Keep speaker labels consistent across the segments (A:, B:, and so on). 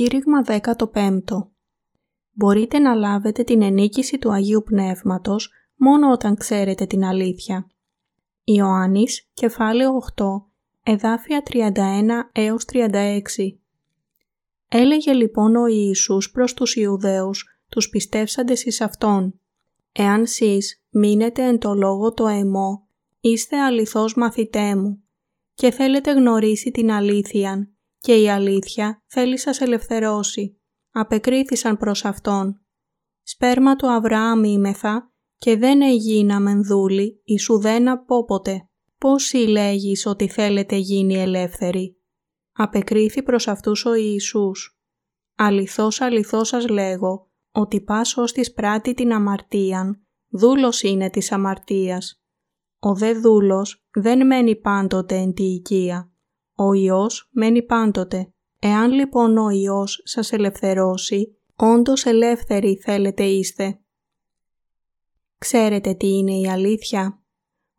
A: Κήρυγμα 15 Μπορείτε να λάβετε την ενίκηση του Αγίου Πνεύματος μόνο όταν ξέρετε την αλήθεια. Ιωάννης, κεφάλαιο 8, εδάφια 31 έως 36 Έλεγε λοιπόν ο Ιησούς προς τους Ιουδαίους, τους πιστεύσαντες εις Αυτόν. «Εάν σεις μείνετε εν το λόγο το εμό, είστε αληθώς μαθητέ μου και θέλετε γνωρίσει την αλήθειαν και η αλήθεια θέλει σας ελευθερώσει. Απεκρίθησαν προς Αυτόν. Σπέρμα του Αβραάμ είμεθα και δεν εγίναμεν δούλη εις ουδέν απόποτε. Πώς λέγεις ότι θέλετε γίνει ελεύθεροι; Απεκρίθη προς αυτούς ο Ιησούς. Αληθώς αληθώς σας λέγω ότι πας ως της πράττει την αμαρτίαν, δούλος είναι της αμαρτίας. Ο δε δούλος δεν μένει πάντοτε εν τη οικία. Ο Υιός μένει πάντοτε. Εάν λοιπόν ο Υιός σας ελευθερώσει, όντως ελεύθεροι θέλετε είστε. Ξέρετε τι είναι η αλήθεια.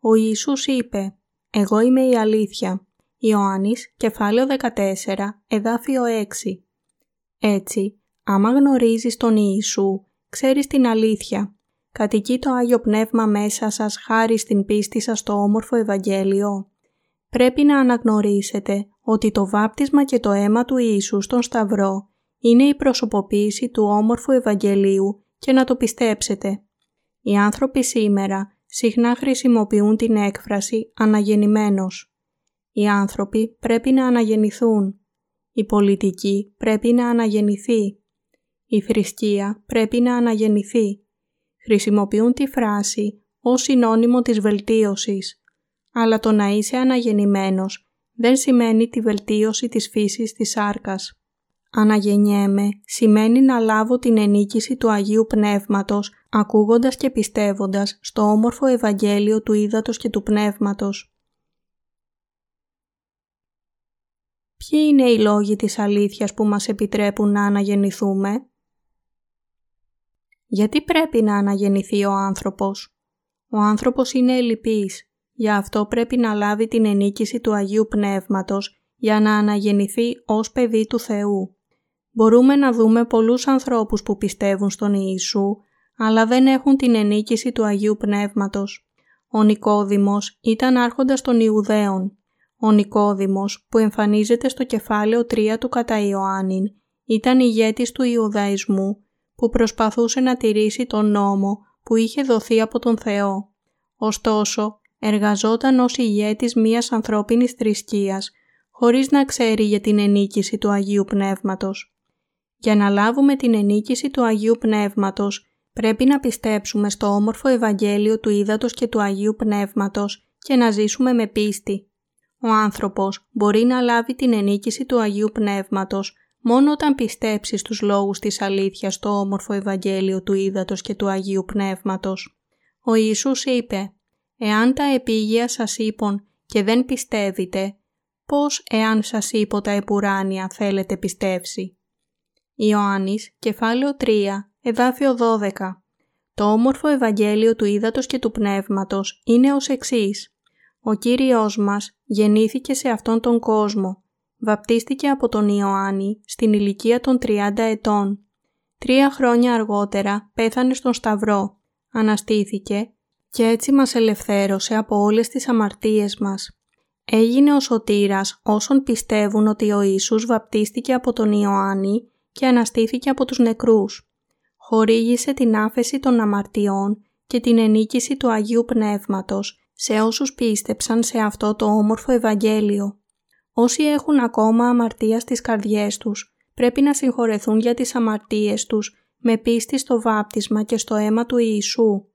A: Ο Ιησούς είπε «Εγώ είμαι η αλήθεια». Ιωάννης, κεφάλαιο 14, εδάφιο 6. Έτσι, άμα γνωρίζεις τον Ιησού, ξέρεις την αλήθεια. Κατοικεί το Άγιο Πνεύμα μέσα σας χάρη στην πίστη σας στο όμορφο Ευαγγέλιο. Πρέπει να αναγνωρίσετε ότι το βάπτισμα και το αίμα του Ιησού στον Σταυρό είναι η προσωποποίηση του όμορφου Ευαγγελίου και να το πιστέψετε. Οι άνθρωποι σήμερα συχνά χρησιμοποιούν την έκφραση «αναγεννημένος». Οι άνθρωποι πρέπει να αναγεννηθούν. Η πολιτική πρέπει να αναγεννηθεί. Η θρησκεία πρέπει να αναγεννηθεί. Χρησιμοποιούν τη φράση ως συνώνυμο της βελτίωσης. Αλλά το να είσαι αναγεννημένος δεν σημαίνει τη βελτίωση της φύσης της σάρκας. Αναγεννιέμαι σημαίνει να λάβω την ενίκηση του Αγίου Πνεύματος ακούγοντας και πιστεύοντας στο όμορφο Ευαγγέλιο του Ήδατος και του Πνεύματος. Ποιοι είναι οι λόγοι της αλήθειας που μας επιτρέπουν να αναγεννηθούμε; Γιατί πρέπει να αναγεννηθεί ο άνθρωπος; Ο άνθρωπος είναι ελλειπής, γι' αυτό πρέπει να λάβει την ενίκηση του Αγίου Πνεύματος για να αναγεννηθεί ως παιδί του Θεού. Μπορούμε να δούμε πολλούς ανθρώπους που πιστεύουν στον Ιησού, αλλά δεν έχουν την ενίκηση του Αγίου Πνεύματος. Ο Νικόδημος ήταν άρχοντας των Ιουδαίων. Ο Νικόδημος που εμφανίζεται στο κεφάλαιο 3 του κατά Ιωάννην ήταν ηγέτης του Ιουδαϊσμού που προσπαθούσε να τηρήσει τον νόμο που είχε δοθεί από τον Θεό. Ωστόσο, εργαζόταν ως ηγέτης μιας ανθρώπινης θρησκείας, χωρίς να ξέρει για την ενίκηση του Αγίου Πνεύματος. Για να λάβουμε την ενίκηση του Αγίου Πνεύματος, πρέπει να πιστέψουμε στο όμορφο Ευαγγέλιο του Ήδατος και του Αγίου Πνεύματος και να ζήσουμε με πίστη. Ο άνθρωπος μπορεί να λάβει την ενίκηση του Αγίου Πνεύματος μόνο όταν πιστέψει στους λόγους της αλήθειας στο όμορφο Ευαγγέλιο του Ήδατος και του Αγίου Πνεύματος. Ο Ιησούς είπε «Εάν τα επίγεια σας είπων και δεν πιστεύετε, πώς εάν σας είπω τα επουράνια θέλετε πιστεύσει». Ιωάννης, κεφάλαιο 3, εδάφιο 12. Το όμορφο Ευαγγέλιο του Ήδατος και του Πνεύματος είναι ως εξής. Ο Κύριος μας γεννήθηκε σε αυτόν τον κόσμο βαπτίστηκε από τον Ιωάννη στην ηλικία των 30 ετών. Τρία χρόνια αργότερα πέθανε στον Σταυρό, αναστήθηκε και έτσι μας ελευθέρωσε από όλες τις αμαρτίες μας. Έγινε ο σωτήρας όσων πιστεύουν ότι ο Ιησούς βαπτίστηκε από τον Ιωάννη και αναστήθηκε από τους νεκρούς. Χορήγησε την άφεση των αμαρτιών και την ενίκηση του Αγίου Πνεύματος σε όσους πίστεψαν σε αυτό το όμορφο Ευαγγέλιο. Όσοι έχουν ακόμα αμαρτία στις καρδιές τους, πρέπει να συγχωρεθούν για τις αμαρτίες τους με πίστη στο βάπτισμα και στο αίμα του Ιησού.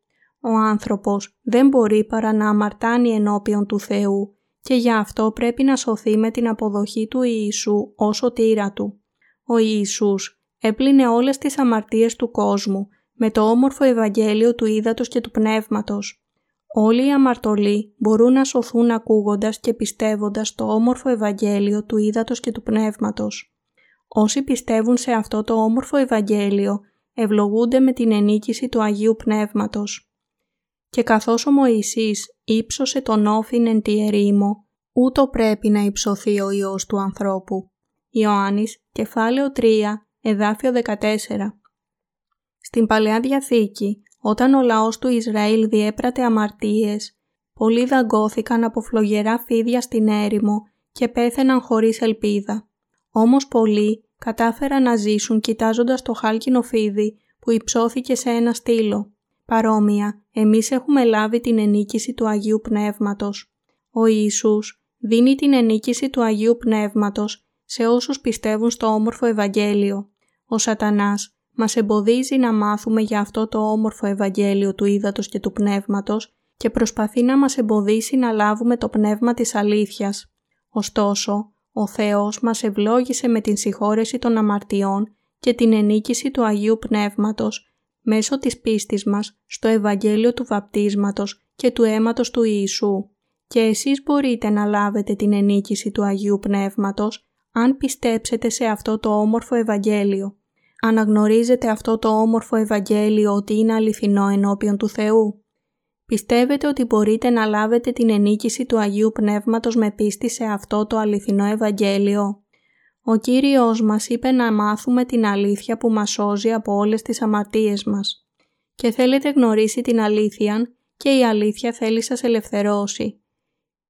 A: Ο άνθρωπος δεν μπορεί παρά να αμαρτάνει ενώπιον του Θεού και γι' αυτό πρέπει να σωθεί με την αποδοχή του Ιησού ως σωτήρα του. Ο Ιησούς έπλυνε όλες τις αμαρτίες του κόσμου με το όμορφο Ευαγγέλιο του Ήδατος και του Πνεύματος. Όλοι οι αμαρτωλοί μπορούν να σωθούν ακούγοντας και πιστεύοντας το όμορφο Ευαγγέλιο του Ήδατος και του Πνεύματος. Όσοι πιστεύουν σε αυτό το όμορφο Ευαγγέλιο ευλογούνται με την ενίκηση του Αγίου Πνεύματος. Και καθώς ο Μωυσής ύψωσε τον όφιν εν τη ερήμο, ούτω πρέπει να υψωθεί ο Υιός του ανθρώπου. Ιωάννης, κεφάλαιο 3, εδάφιο 14. Στην Παλαιά Διαθήκη, όταν ο λαός του Ισραήλ διέπρατε αμαρτίες, πολλοί δαγκώθηκαν από φλογερά φίδια στην έρημο και πέθαιναν χωρίς ελπίδα. Όμως πολλοί κατάφεραν να ζήσουν κοιτάζοντας το χάλκινο φίδι που υψώθηκε σε ένα στήλο. Παρόμοια, εμείς έχουμε λάβει την ενίκηση του Αγίου Πνεύματος. Ο Ιησούς δίνει την ενίκηση του Αγίου Πνεύματος σε όσους πιστεύουν στο όμορφο Ευαγγέλιο. Ο σατανάς μας εμποδίζει να μάθουμε για αυτό το όμορφο Ευαγγέλιο του Ήδατος και του Πνεύματος και προσπαθεί να μας εμποδίσει να λάβουμε το πνεύμα της αλήθειας. Ωστόσο, ο Θεός μας ευλόγησε με την συγχώρεση των αμαρτιών και την ενίκηση του Αγίου Πνεύματος μέσω της πίστης μας στο Ευαγγέλιο του Βαπτίσματος και του αίματος του Ιησού. Και εσείς μπορείτε να λάβετε την ενίκηση του Αγίου Πνεύματος αν πιστέψετε σε αυτό το όμορφο Ευαγγέλιο. Αναγνωρίζετε αυτό το όμορφο Ευαγγέλιο ότι είναι αληθινό ενώπιον του Θεού. Πιστεύετε ότι μπορείτε να λάβετε την ενίκηση του Αγίου Πνεύματος με πίστη σε αυτό το αληθινό Ευαγγέλιο. Ο Κύριος μας είπε να μάθουμε την αλήθεια που μας σώζει από όλες τις αμαρτίες μας. Και θέλετε γνωρίσει την αλήθεια και η αλήθεια θέλει σας ελευθερώσει.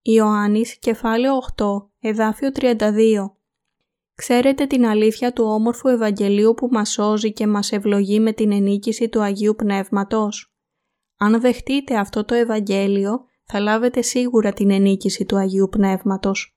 A: Ιωάννης κεφάλαιο 8 εδάφιο 32 Ξέρετε την αλήθεια του όμορφου Ευαγγελίου που μας σώζει και μας ευλογεί με την ενίκηση του Αγίου Πνεύματος; Αν δεχτείτε αυτό το Ευαγγέλιο, θα λάβετε σίγουρα την ενίκηση του Αγίου Πνεύματος.